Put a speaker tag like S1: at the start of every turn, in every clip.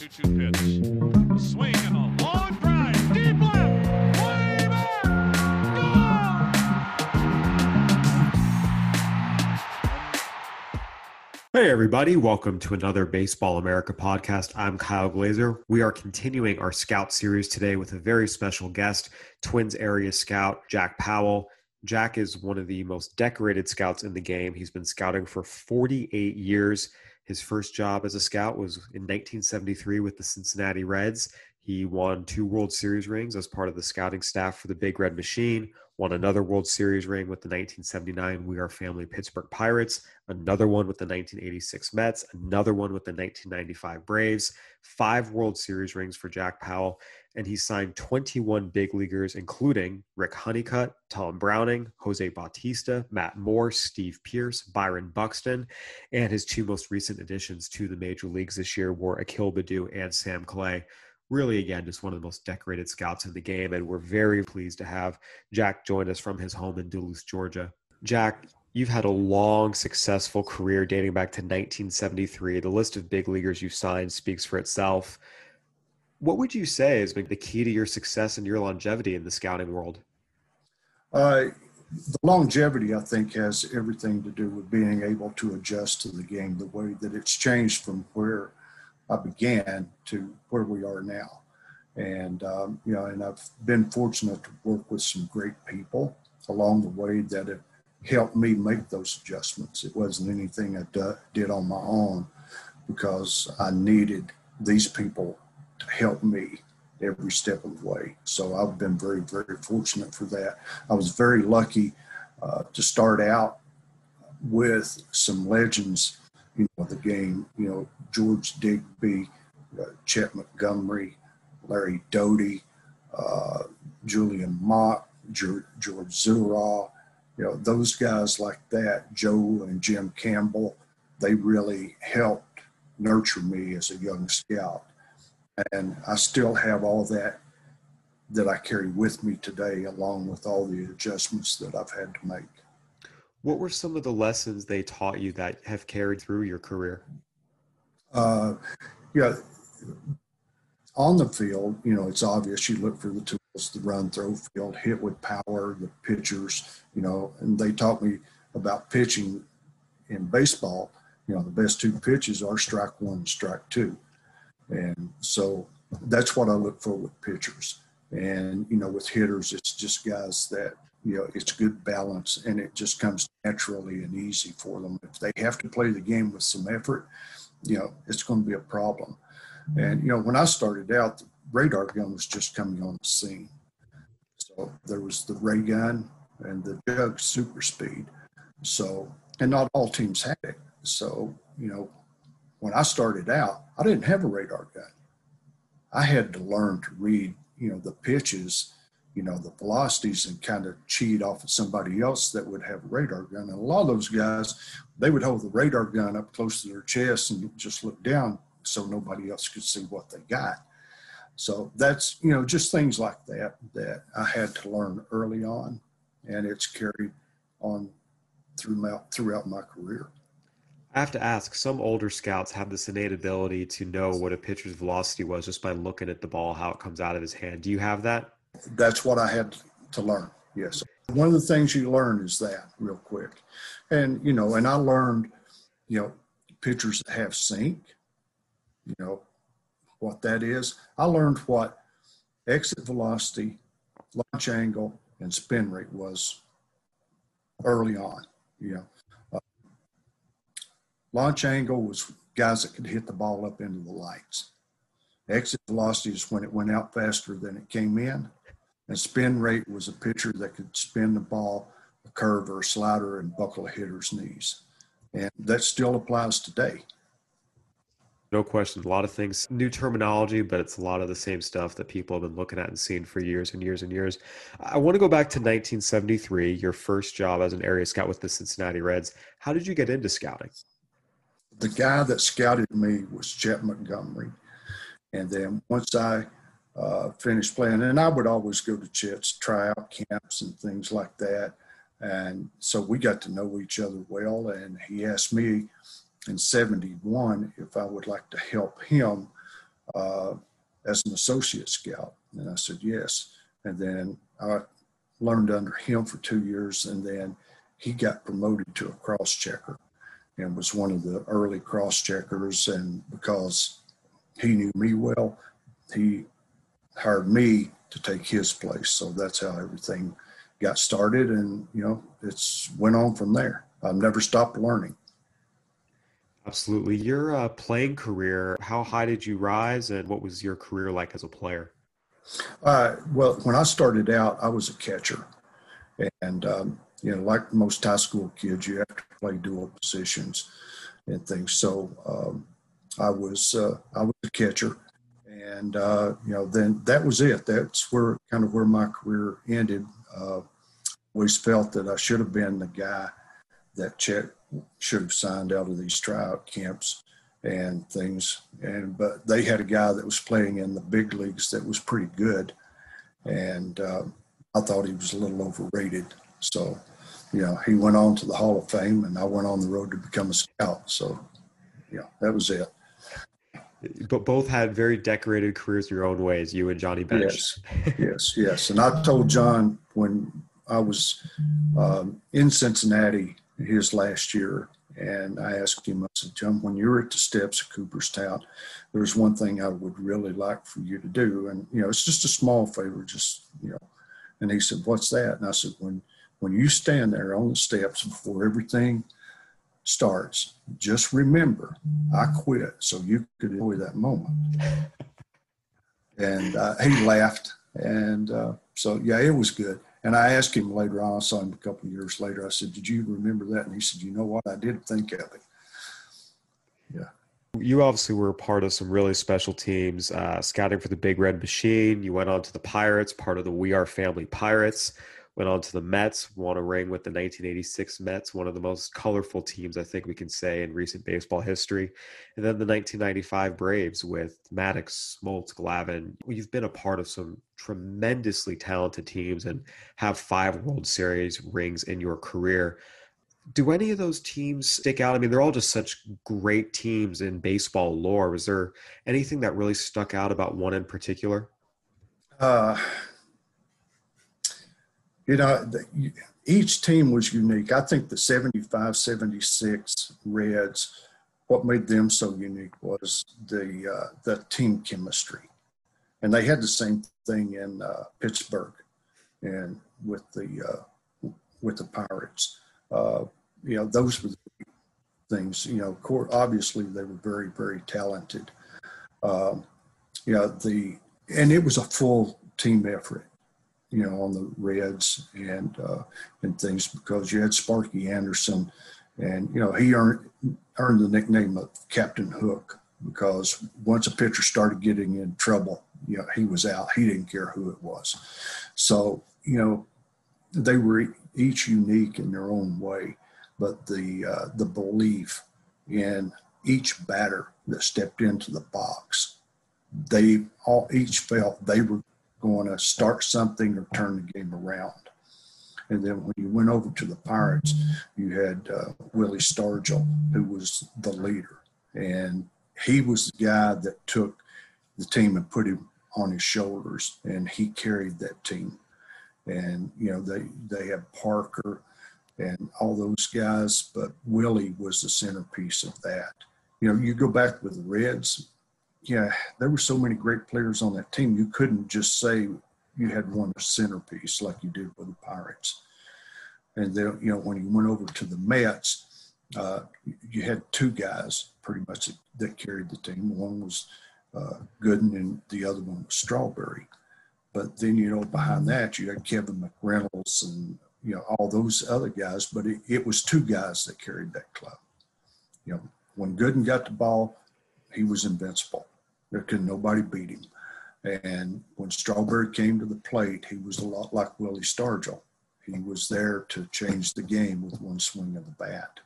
S1: 2 pitch. A swing and a long drive. Deep left. Way back.
S2: Hey, everybody. Welcome to another Baseball America podcast. I'm Kyle Glaser. We are continuing our scout series today with a very special guest, Twins area scout Jack Powell. Jack is one of the most decorated scouts in the game. He's been scouting for 48 years. His first job as a scout was in 1973 with the Cincinnati Reds. He won two World Series rings as part of the scouting staff for the Big Red Machine, won another World Series ring with the 1979 We Are Family Pittsburgh Pirates, another one with the 1986 Mets, another one with the 1995 Braves, five World Series rings for Jack Powell, and he signed 21 big leaguers, including Rick Honeycutt, Tom Browning, Jose Bautista, Matt Moore, Steve Pearce, Byron Buxton, and his two most recent additions to the major leagues this year were Akil Baddoo and Sam Clay. Really, again, just one of the most decorated scouts in the game, and we're very pleased to have Jack join us from his home in Duluth, Georgia. Jack, you've had a long, successful career dating back to 1973. The list of big leaguers you've signed speaks for itself. What would you say has been the key to your success and your longevity in the scouting world?
S3: Uh, the longevity, I think, has everything to do with being able to adjust to the game the way that it's changed from where I began to where we are now. And, um, you know, and I've been fortunate to work with some great people along the way that have helped me make those adjustments. It wasn't anything I d- did on my own because I needed these people to help me every step of the way. So I've been very, very fortunate for that. I was very lucky uh, to start out with some legends, you know, the game. You know, George Digby, uh, Chet Montgomery, Larry Doughty, uh, Julian Mott, George, George Zuraw. You know, those guys like that, Joe and Jim Campbell, they really helped nurture me as a young scout and I still have all that that I carry with me today, along with all the adjustments that I've had to make.
S2: What were some of the lessons they taught you that have carried through your career?
S3: Uh, yeah, on the field, you know, it's obvious you look for the tools, the run, throw field, hit with power, the pitchers, you know, and they taught me about pitching in baseball. You know, the best two pitches are strike one and strike two. And so that's what I look for with pitchers. And, you know, with hitters, it's just guys that, you know, it's good balance and it just comes naturally and easy for them. If they have to play the game with some effort, you know, it's going to be a problem. And, you know, when I started out, the radar gun was just coming on the scene. So there was the ray gun and the jug super speed. So, and not all teams had it. So, you know, when I started out, I didn't have a radar gun. I had to learn to read, you know, the pitches, you know, the velocities and kind of cheat off of somebody else that would have a radar gun. And a lot of those guys, they would hold the radar gun up close to their chest and just look down so nobody else could see what they got. So that's, you know, just things like that that I had to learn early on. And it's carried on throughout, throughout my career.
S2: I have to ask, some older scouts have this innate ability to know what a pitcher's velocity was just by looking at the ball, how it comes out of his hand. Do you have that?
S3: That's what I had to learn. Yes. One of the things you learn is that real quick. And, you know, and I learned, you know, pitchers that have sink, you know, what that is. I learned what exit velocity, launch angle, and spin rate was early on, you know uh, Launch angle was guys that could hit the ball up into the lights. Exit velocity is when it went out faster than it came in. And spin rate was a pitcher that could spin the ball, a curve or a slider, and buckle a hitter's knees. And that still applies today.
S2: No question. A lot of things, new terminology, but it's a lot of the same stuff that people have been looking at and seeing for years and years and years. I want to go back to 1973, your first job as an area scout with the Cincinnati Reds. How did you get into scouting?
S3: the guy that scouted me was Chet Montgomery. And then once I uh, finished playing, and I would always go to Chet's tryout camps and things like that. And so we got to know each other well. And he asked me in 71 if I would like to help him uh, as an associate scout? And I said, yes. And then I learned under him for two years, and then he got promoted to a cross checker and was one of the early cross checkers. And because he knew me well, he hired me to take his place. So that's how everything got started. And, you know, it's went on from there. I've never stopped learning.
S2: Absolutely. Your uh, playing career, how high did you rise and what was your career like as a player?
S3: Uh, well, when I started out, I was a catcher. And, um, you know, like most high school kids, you have to play dual positions and things. So um, I was uh, I was a catcher, and uh, you know, then that was it. That's where kind of where my career ended. Uh, always felt that I should have been the guy that Chet should have signed out of these tryout camps and things. And but they had a guy that was playing in the big leagues that was pretty good, and uh, I thought he was a little overrated. So, you know, he went on to the Hall of Fame, and I went on the road to become a scout. So, yeah, that was it.
S2: But both had very decorated careers in your own ways, you and Johnny Bench.
S3: Yes, yes, yes. And I told John when I was um, in Cincinnati his last year, and I asked him, I said, John, when you're at the steps of Cooperstown, there's one thing I would really like for you to do. And, you know, it's just a small favor, just, you know. And he said, What's that? And I said, When when you stand there on the steps before everything starts, just remember, I quit so you could enjoy that moment. and uh, he laughed. And uh, so, yeah, it was good. And I asked him later on, I saw him a couple of years later. I said, Did you remember that? And he said, You know what? I did think of it. Yeah.
S2: You obviously were part of some really special teams, uh, scouting for the Big Red Machine. You went on to the Pirates, part of the We Are Family Pirates. Went on to the Mets, won a ring with the 1986 Mets, one of the most colorful teams I think we can say in recent baseball history. And then the 1995 Braves with Maddux, Smoltz, Glavine. You've been a part of some tremendously talented teams and have five World Series rings in your career. Do any of those teams stick out? I mean, they're all just such great teams in baseball lore. Was there anything that really stuck out about one in particular?
S3: Uh, you know, the, each team was unique. I think the 75 76 Reds, what made them so unique was the, uh, the team chemistry. And they had the same thing in uh, Pittsburgh and with the, uh, with the Pirates. Uh, you know, those were the things, you know, obviously they were very, very talented. Um, you know, the, and it was a full team effort you know, on the Reds and uh, and things because you had Sparky Anderson, and you know he earned earned the nickname of Captain Hook because once a pitcher started getting in trouble, you know he was out. He didn't care who it was. So you know they were each unique in their own way, but the uh, the belief in each batter that stepped into the box, they all each felt they were going to start something or turn the game around. And then when you went over to the Pirates, you had uh, Willie Stargell, who was the leader. And he was the guy that took the team and put him on his shoulders, and he carried that team. And, you know, they, they have Parker and all those guys, but Willie was the centerpiece of that. You know, you go back with the Reds, yeah, there were so many great players on that team. You couldn't just say you had one centerpiece like you did with the Pirates. And then, you know, when you went over to the Mets, uh, you had two guys pretty much that, that carried the team. One was uh, Gooden, and the other one was Strawberry. But then, you know, behind that, you had Kevin McReynolds and, you know, all those other guys. But it, it was two guys that carried that club. You know, when Gooden got the ball, he was invincible. There could nobody beat him. And when Strawberry came to the plate, he was a lot like Willie Stargell. He was there to change the game with one swing of the bat.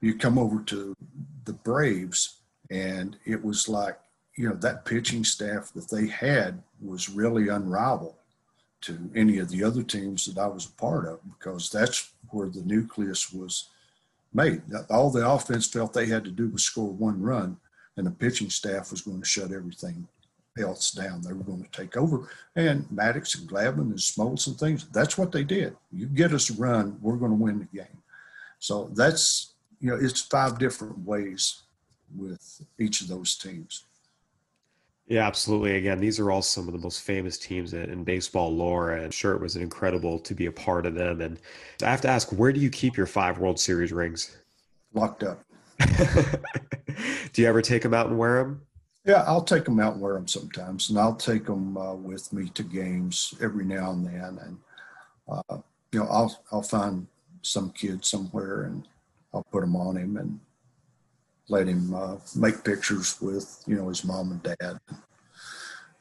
S3: You come over to the Braves, and it was like, you know, that pitching staff that they had was really unrivaled to any of the other teams that I was a part of because that's where the nucleus was made. All the offense felt they had to do was score one run and the pitching staff was going to shut everything else down. They were going to take over. And Maddux and Glavine and Smoltz and things, that's what they did. You get us a run, we're going to win the game. So that's, you know, it's five different ways with each of those teams.
S2: Yeah, absolutely. Again, these are all some of the most famous teams in, in, baseball lore, and sure, it was incredible to be a part of them. And I have to ask, where do you keep your five World Series rings?
S3: Locked up.
S2: do you ever take them out and wear them?
S3: Yeah, I'll take them out and wear them sometimes, and I'll take them uh, with me to games every now and then. And uh, you know, I'll I'll find some kid somewhere, and I'll put them on him, and let him uh, make pictures with you know his mom and dad,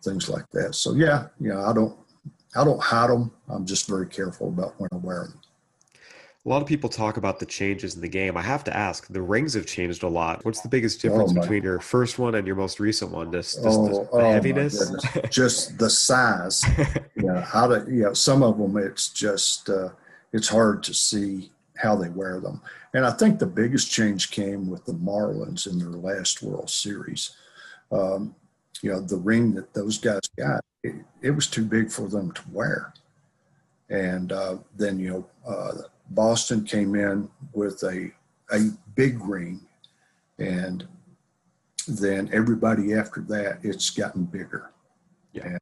S3: things like that. So yeah, you know, I don't I don't hide them. I'm just very careful about when I wear them.
S2: A lot of people talk about the changes in the game. I have to ask, the rings have changed a lot. What's the biggest difference oh between your first one and your most recent one? Just, just oh, the oh heaviness?
S3: just the size. yeah, how to, yeah, some of them, it's just, uh, it's hard to see how they wear them. And I think the biggest change came with the Marlins in their last World Series. Um, you know, the ring that those guys got, it, it, was too big for them to wear. And uh, then, you know, uh, Boston came in with a, a big ring. And then everybody after that, it's gotten bigger. Yeah. And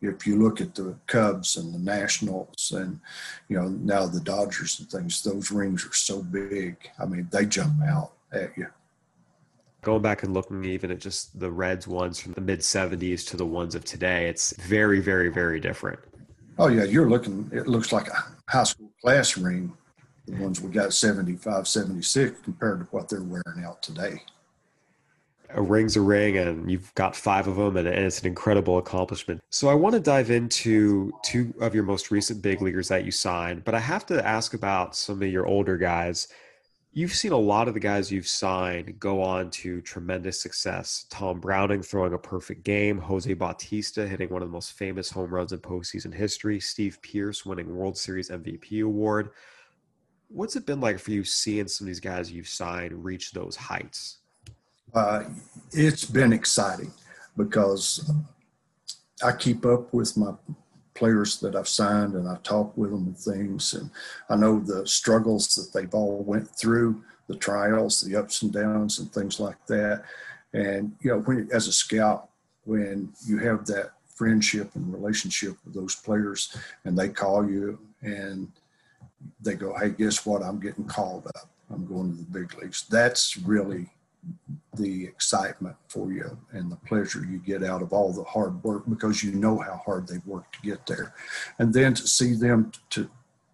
S3: if you look at the Cubs and the Nationals and you know now the Dodgers and things, those rings are so big. I mean, they jump out at you.
S2: Going back and looking even at just the Reds ones from the mid '70s to the ones of today, it's very, very, very different.
S3: Oh yeah, you're looking. It looks like a high school class ring. The ones we got 75, 76 compared to what they're wearing out today
S2: a ring's a ring and you've got five of them and, and, it's an incredible accomplishment so i want to dive into two of your most recent big leaguers that you signed but i have to ask about some of your older guys you've seen a lot of the guys you've signed go on to tremendous success. Tom browning throwing a perfect game jose bautista hitting one of the most famous home runs in postseason history steve Pearce winning world series mvp award. What's it been like for you seeing some of these guys you've signed reach those heights?
S3: Uh, it's been exciting because I keep up with my players that I've signed and I've talked with them and things. And I know the struggles that they've all went through, the trials, the ups and downs and things like that. And, you know, when as a scout, when you have that friendship and relationship with those players and they call you and they go, Hey, guess what? I'm getting called up. I'm going to the big leagues. That's really the excitement for you and the pleasure you get out of all the hard work because you know how hard they've worked to get there. And then to see them to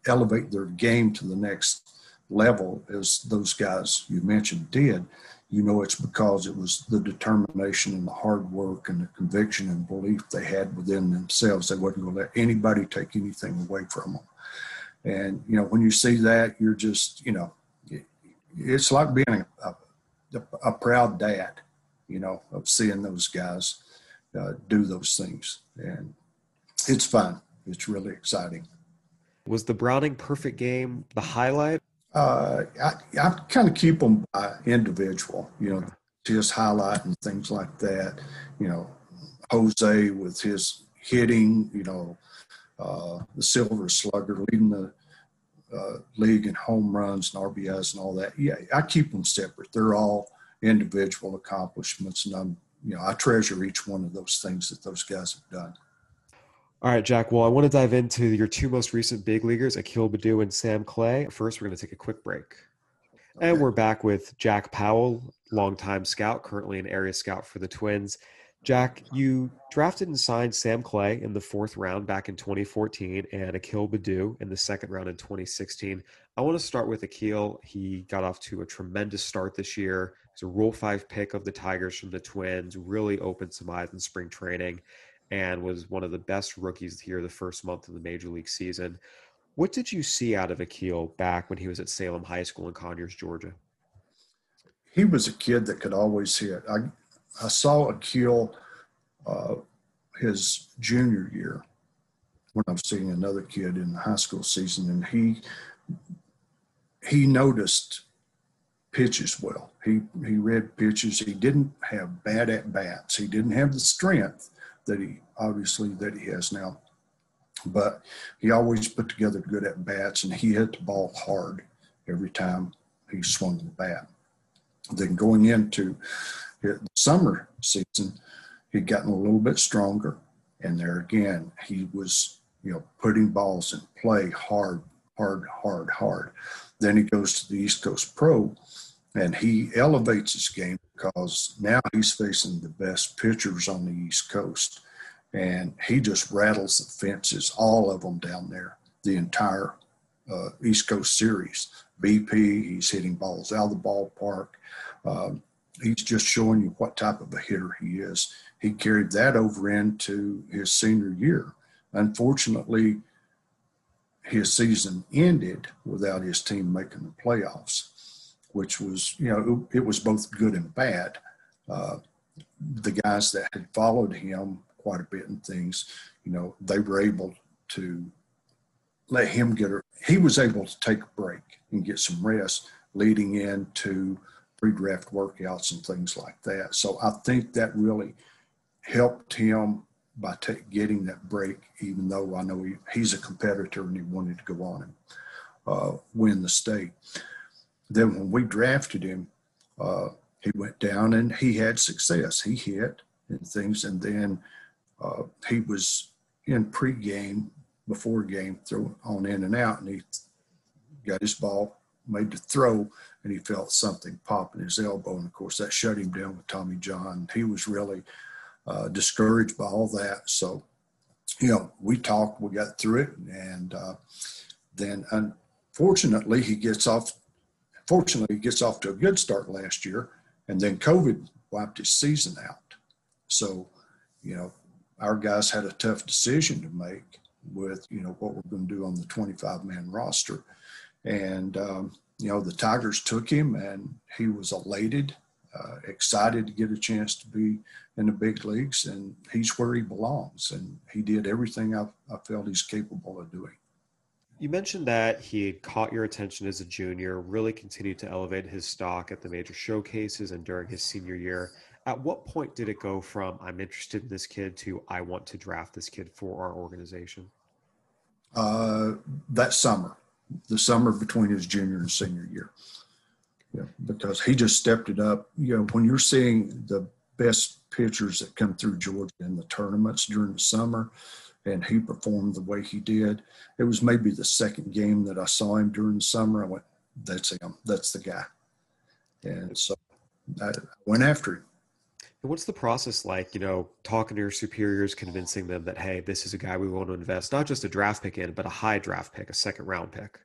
S3: elevate their game to the next level, as those guys you mentioned did, you know it's because it was the determination and the hard work and the conviction and belief they had within themselves. They wasn't going to let anybody take anything away from them. And, you know, when you see that, you're just, you know, it's like being a, a proud dad, you know, of seeing those guys uh, do those things. And it's fun. It's really exciting.
S2: Was the Browning perfect game the highlight?
S3: Uh, I, I kind of keep them by individual, you know, just highlight and things like that. You know, Jose with his hitting, you know, uh, the Silver Slugger leading the uh, league and home runs and RBIs and all that. Yeah, I keep them separate. They're all individual accomplishments, and I'm you know I treasure each one of those things that those guys have done.
S2: All right, Jack. Well, I want to dive into your two most recent big leaguers, Akil Baddoo and Sam Clay. First, we're going to take a quick break. Okay. And we're back with Jack Powell, longtime scout, currently an area scout for the Twins. Jack, you drafted and signed Sam Clay in the fourth round back in 2014 and Akil Baddoo in the second round in 2016. I want to start with Akil. He got off to a tremendous start this year. He's a Rule 5 pick of the Tigers from the Twins, really opened some eyes in spring training and was one of the best rookies here the first month of the major league season. What did you see out of Akil back when he was at Salem High School in Conyers, Georgia?
S3: He was a kid that could always hit. I I saw Akil uh, his junior year when I was seeing another kid in the high school season, and he he noticed pitches well. he he read pitches. He didn't have bad at bats. He didn't have the strength that he obviously that he has now, but he always put together good at bats, and he hit the ball hard every time he swung the bat. Then going into summer season, he'd gotten a little bit stronger, and there again he was you know putting balls in play hard, hard, hard, hard. Then he goes to the East Coast Pro and he elevates his game because now he's facing the best pitchers on the East Coast, and he just rattles the fences, all of them down there, the entire uh, East Coast series. BP, he's hitting balls out of the ballpark. Um, he's just showing you what type of a hitter he is. He carried that over into his senior year. Unfortunately, his season ended without his team making the playoffs which was, you know, it, was both good and bad. Uh, the guys that had followed him quite a bit and things, you know, they were able to let him get her. He was able to take a break and get some rest leading into pre-draft workouts and things like that. So I think that really helped him by t- getting that break, even though I know he, he's a competitor and he wanted to go on and uh, win the state. Then when we drafted him, uh, he went down and he had success. He hit and things, and then uh, he was in pregame, before game, throw on in and out, and he got his ball, made the throw, and he felt something pop in his elbow, and of course that shut him down with Tommy John. He was really uh, discouraged by all that. So, you know, we talked, we got through it, and uh, then unfortunately he gets off Fortunately, he gets off to a good start last year, and then COVID wiped his season out. So, you know, our guys had a tough decision to make with, you know, what we're going to do on the 25 man roster. And, um, you know, the Tigers took him and he was elated, uh, excited to get a chance to be in the big leagues. And he's where he belongs. And he did everything I, I felt he's capable of doing.
S2: You mentioned that he caught your attention as a junior, really continued to elevate his stock at the major showcases and during his senior year. At what point did it go from I'm interested in this kid to I want to draft this kid for our organization?
S3: Uh, that summer, the summer between his junior and senior year. Yeah, because he just stepped it up. You know, when you're seeing the best pitchers that come through Georgia in the tournaments during the summer, and he performed the way he did. It was maybe the second game that I saw him during the summer. I went, that's him. That's the guy. And so I went after him.
S2: What's the process like, you know, talking to your superiors, convincing them that, hey, this is a guy we want to invest, not just a draft pick in, but a high draft pick, a second round pick?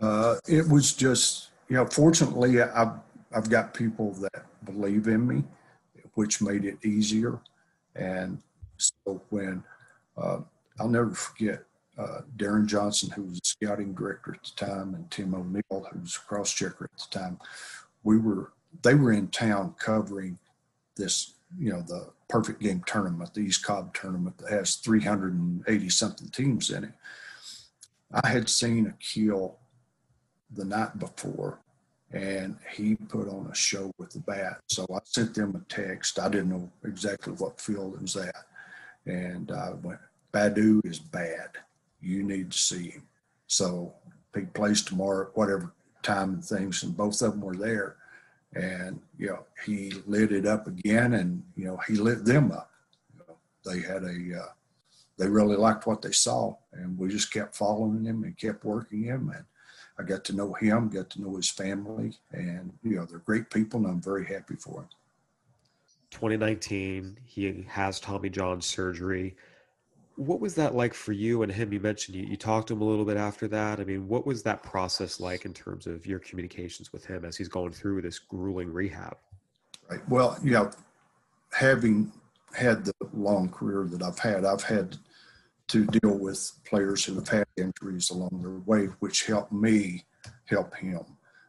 S3: Uh, it was just, you know, fortunately, I've, I've got people that believe in me, which made it easier. And so when uh, I'll never forget uh, Deron Johnson, who was the scouting director at the time, and Tim O'Neill, who was a cross checker at the time. We were they were in town covering this, you know, the perfect game tournament, the East Cobb tournament that has 380 something teams in it. I had seen Akil the night before, and he put on a show with the bat. So I sent them a text. I didn't know exactly what field it was at and I went, Baddoo is bad. You need to see him. So he plays tomorrow, whatever time and things, and both of them were there. And, you know, he lit it up again and, you know, he lit them up. They had a, uh, they really liked what they saw and we just kept following him and kept working him. And I got to know him, got to know his family, and, you know, they're great people and I'm very happy for him.
S2: 2019, he has Tommy John surgery. What was that like for you and him? You mentioned you, you talked to him a little bit after that. I mean, what was that process like in terms of your communications with him as he's going through this grueling rehab?
S3: Right. Well, you know, having had the long career that I've had, I've had to deal with players who have had injuries along their way, which helped me help him.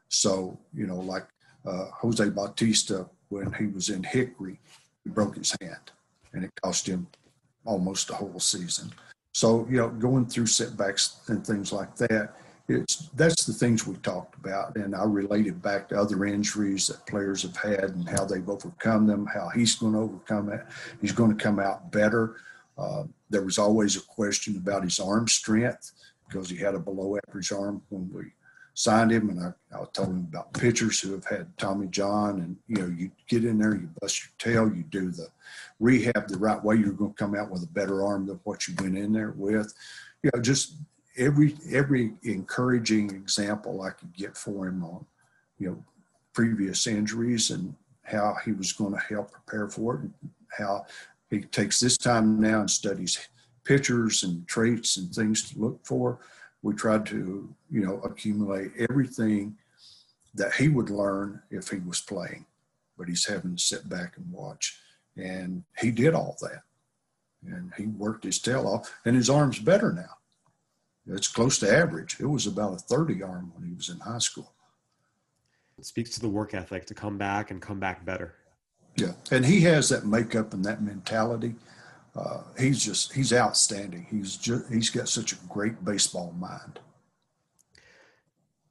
S3: So, you know, like uh, Jose Bautista when he was in Hickory, he broke his hand and it cost him almost a whole season. So, you know, going through setbacks and things like that, it's that's the things we talked about, and I related back to other injuries that players have had and how they've overcome them, how he's going to overcome it. He's going to come out better. Uh, there was always a question about his arm strength because he had a below average arm when we signed him, and I, I told him about pitchers who have had Tommy John, and you know, you get in there, you bust your tail, you do the rehab the right way, you're going to come out with a better arm than what you went in there with. You know, just every every encouraging example I could get for him on, you know, previous injuries and how he was going to help prepare for it, and how he takes this time now and studies pitchers and traits and things to look for. We tried to, you know, accumulate everything that he would learn if he was playing, but he's having to sit back and watch. And he did all that. And he worked his tail off, and his arm's better now. It's close to average. It was about a 30 arm when he was in high school.
S2: It speaks to the work ethic to come back and come back better.
S3: Yeah, and he has that makeup and that mentality. Uh, he's just he's outstanding. He's just he's got such a great baseball mind.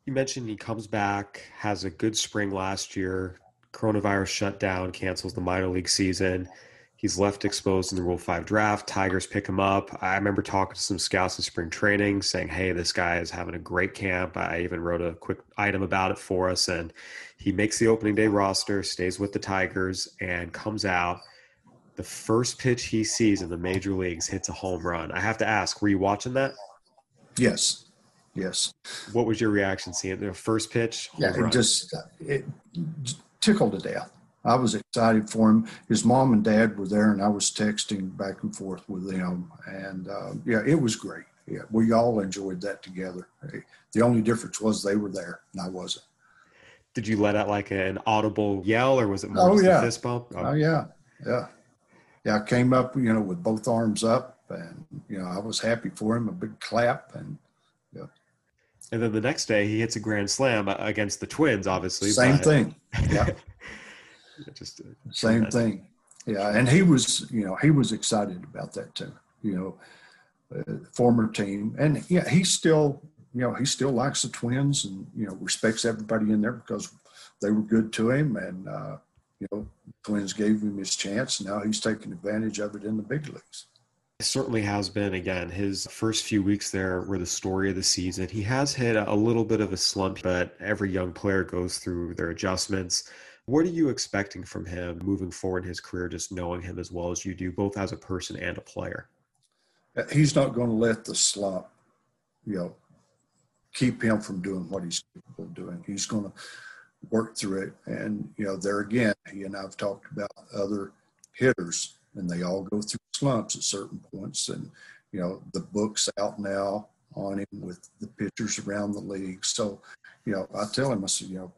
S2: You mentioned he comes back, has a good spring last year. Coronavirus shutdown cancels the minor league season. He's left exposed in the Rule 5 draft. Tigers pick him up. I remember talking to some scouts in spring training saying, hey, this guy is having a great camp. I even wrote a quick item about it for us. And he makes the opening day roster, stays with the Tigers, and comes out. The first pitch he sees in the major leagues hits a home run. I have to ask, were you watching that?
S3: Yes. Yes.
S2: What was your reaction seeing the first pitch?
S3: Yeah, it just it tickled to death. I was excited for him. His mom and dad were there, and I was texting back and forth with them. And uh, yeah, it was great. Yeah, we all enjoyed that together. The only difference was they were there and I wasn't.
S2: Did you let out like an audible yell, or was it more
S3: oh, yeah.
S2: fist bump?
S3: Oh. oh yeah, yeah, yeah. I came up, you know, with both arms up, and you know, I was happy for him. A big clap, and yeah.
S2: And then the next day, he hits a grand slam against the Twins. Obviously,
S3: same but... thing. Yeah.
S2: just
S3: same thing. Yeah, and he was, you know, he was excited about that too. You know, uh, former team, and yeah, he still, you know, he still likes the Twins, and you know, respects everybody in there because they were good to him, and uh, you know, Twins gave him his chance. Now he's taking advantage of it in the big leagues.
S2: It certainly has been. Again, his first few weeks there were the story of the season. He has hit a little bit of a slump, but every young player goes through their adjustments. What are you expecting from him moving forward in his career, just knowing him as well as you do, both as a person and a player?
S3: Uh, he's not going to let the slump, you know, keep him from doing what he's capable of doing. He's going to work through it. And, you know, there again, he and I've talked about other hitters, and they all go through slumps at certain points. And, you know, the book's out now on him with the pitchers around the league. So, you know, I tell him, I said, you know,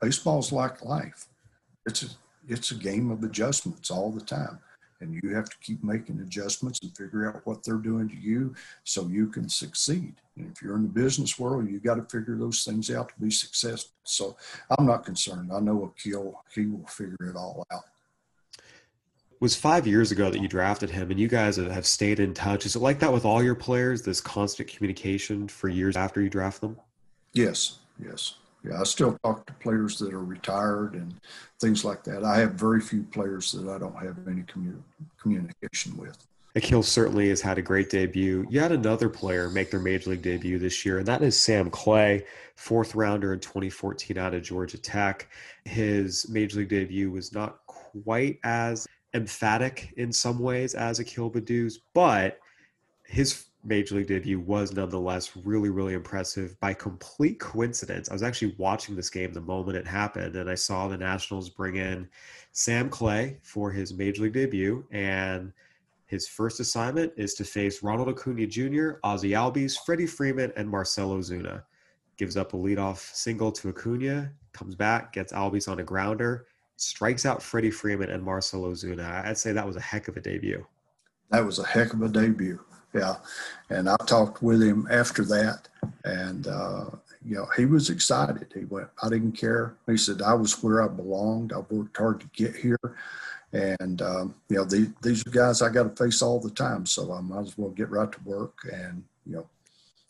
S3: baseball's like life it's a it's a game of adjustments all the time and you have to keep making adjustments and figure out what they're doing to you so you can succeed. And if you're in the business world you got to figure those things out to be successful. So i'm not concerned. I know akil he will figure it all out.
S2: It was five years ago that you drafted him and you guys have stayed in touch. Is it like that with all your players this constant communication for years after you draft them?
S3: Yes yes yeah, I still talk to players that are retired and things like that. I have very few players that I don't have any commu- communication with.
S2: Akil certainly has had a great debut. You had another player make their major league debut this year, and that is Sam Clay, fourth rounder in 2014 out of Georgia Tech. His major league debut was not quite as emphatic in some ways as Akil Baddoo's, but his major league debut was nonetheless really, really impressive. By complete coincidence, I was actually watching this game the moment it happened, and I saw the Nationals bring in Sam Clay for his major league debut. And his first assignment is to face Ronald Acuna Jr., Ozzie Albies, Freddie Freeman, and Marcell Ozuna Gives up a leadoff single to Acuna, comes back, gets Albies on a grounder, strikes out Freddie Freeman and Marcell Ozuna I'd say that was a heck of a debut.
S3: That was a heck of a debut yeah. And I talked with him after that, and uh, you know he was excited. He went, I didn't care. He said I was where I belonged. I worked hard to get here, and um, you know the, these are guys I got to face all the time. So I might as well get right to work and you know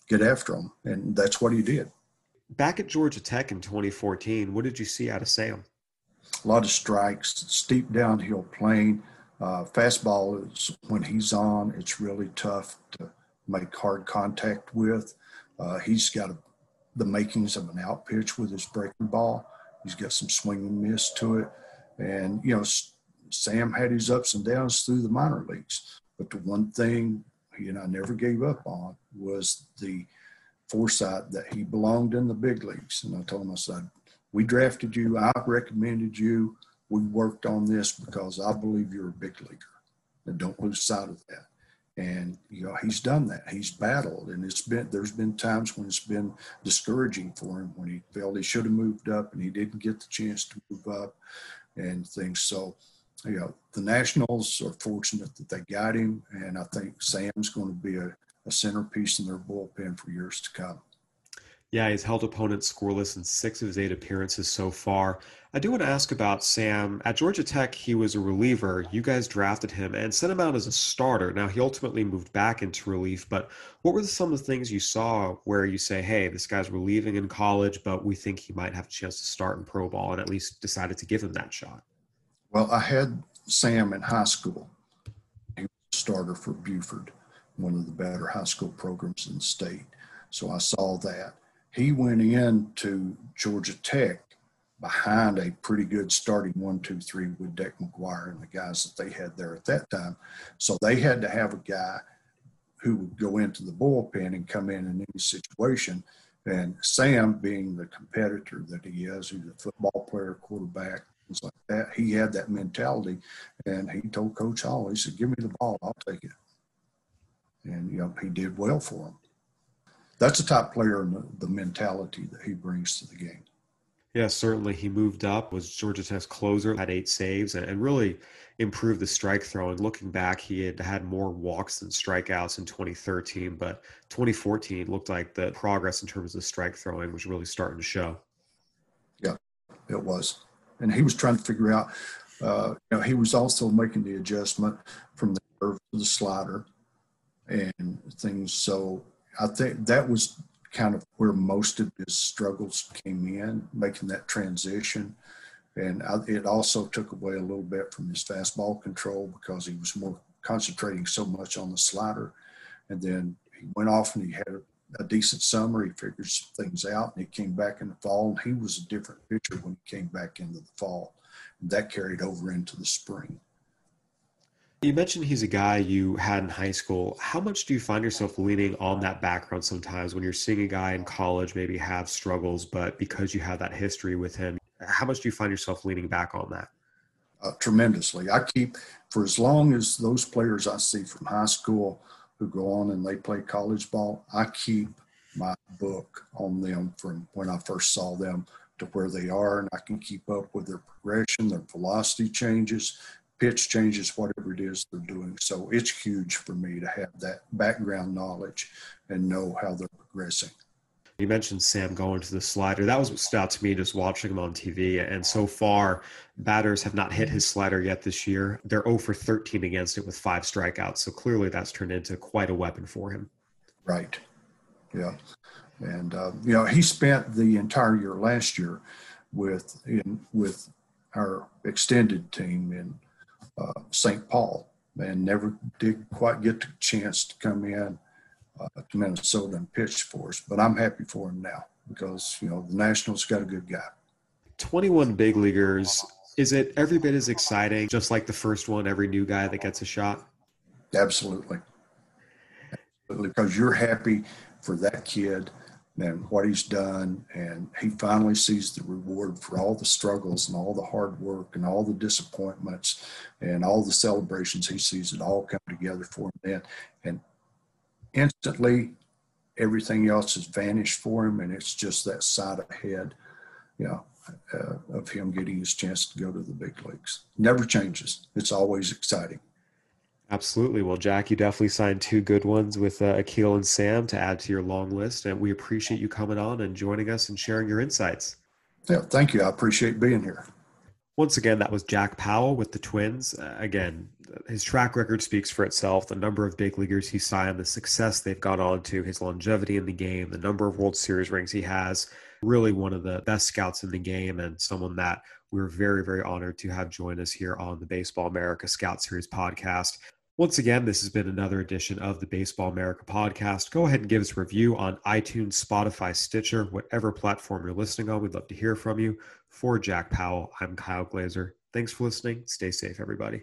S3: get after them, and that's what he did.
S2: Back at Georgia Tech in 2014, what did you see out of Sam?
S3: A lot of strikes, steep downhill plane. Uh, fastball is when he's on, it's really tough to make hard contact with. Uh, he's got a, the makings of an out pitch with his breaking ball. He's got some swing and miss to it. And, you know, Sam had his ups and downs through the minor leagues. But the one thing he and I never gave up on was the foresight that he belonged in the big leagues. And I told him, I said, we drafted you. I recommended you. We worked on this because I believe you're a big leaguer. And don't lose sight of that. And you know he's done that. He's battled, and it's been there's been times when it's been discouraging for him when he felt he should have moved up and he didn't get the chance to move up, and things. So you know, the Nationals are fortunate that they got him, and I think Sam's going to be a, a centerpiece in their bullpen for years to come.
S2: Yeah, he's held opponents scoreless in six of his eight appearances so far. I do want to ask about Sam. At Georgia Tech, he was a reliever. You guys drafted him and sent him out as a starter. Now, he ultimately moved back into relief, but what were some of the things you saw where you say, hey, this guy's relieving in college, but we think he might have a chance to start in pro ball and at least decided to give him that shot?
S3: Well, I had Sam in high school. He was a starter for Buford, one of the better high school programs in the state. So I saw that. He went into Georgia Tech behind a pretty good starting one, two, three with Dick McGuire and the guys that they had there at that time. So they had to have a guy who would go into the bullpen and come in in any situation. And Sam, being the competitor that he is, who's a football player, quarterback, things like that. He had that mentality, and he told Coach Hall, he said, "Give me the ball, I'll take it." And you know, he did well for him. That's a top player in the, the mentality that he brings to the game.
S2: Yeah, certainly. He moved up, was Georgia Tech's closer, had eight saves, and, and really improved the strike throwing. Looking back, he had had more walks than strikeouts in 2013, but 2014 looked like the progress in terms of strike throwing was really starting to show.
S3: Yeah, it was and he was trying to figure out. Uh, you know, he was also making the adjustment from the curve to the slider and things. So I think that was kind of where most of his struggles came in, making that transition. And I, it also took away a little bit from his fastball control because he was more concentrating so much on the slider. And then he went off and he had a a decent summer. He figured some things out, and he came back in the fall, and he was a different pitcher when he came back into the fall. And that carried over into the spring.
S2: You mentioned he's a guy you had in high school. How much do you find yourself leaning on that background sometimes when you're seeing a guy in college maybe have struggles, but because you have that history with him, how much do you find yourself leaning back on that?
S3: Uh, tremendously. I keep, for as long as those players I see from high school – who go on and they play college ball, I keep my book on them from when I first saw them to where they are, and I can keep up with their progression, their velocity changes, pitch changes, whatever it is they're doing. So it's huge for me to have that background knowledge and know how they're progressing.
S2: You mentioned Sam going to the slider. That was what stood out to me just watching him on TV. And so far, batters have not hit his slider yet this year. They're 0 for 13 against it with five strikeouts. So clearly that's turned into quite a weapon for him.
S3: Right. Yeah. And, uh, you know, he spent the entire year last year with in, with our extended team in uh, St. Paul and never did quite get the chance to come in uh, to Minnesota and pitch for us. But I'm happy for him now because you know the Nationals got a good guy.
S2: 21 big leaguers. Is it every bit as exciting, just like the first one? Every new guy that gets a shot.
S3: Absolutely. Absolutely, because you're happy for that kid and what he's done, and he finally sees the reward for all the struggles and all the hard work and all the disappointments and all the celebrations. He sees it all come together for him then, and instantly everything else has vanished for him and it's just that side ahead you know uh, of him getting his chance to go to the big leagues. Never changes. It's always exciting
S2: absolutely well jack you definitely signed two good ones with uh, akil and sam to add to your long list and we appreciate you coming on and joining us and sharing your insights
S3: yeah thank you i appreciate being here
S2: once again, that was Jack Powell with the Twins. Uh, again, his track record speaks for itself. The number of big leaguers he signed, the success they've gone on to, his longevity in the game, the number of World Series rings he has. Really, one of the best scouts in the game, and someone that we're very, very honored to have joined us here on the Baseball America Scout Series podcast. Once again, this has been another edition of the Baseball America podcast. Go ahead and give us a review on iTunes, Spotify, Stitcher, whatever platform you're listening on. We'd love to hear from you. For Jack Powell, I'm Kyle Glaser. Thanks for listening. Stay safe, everybody.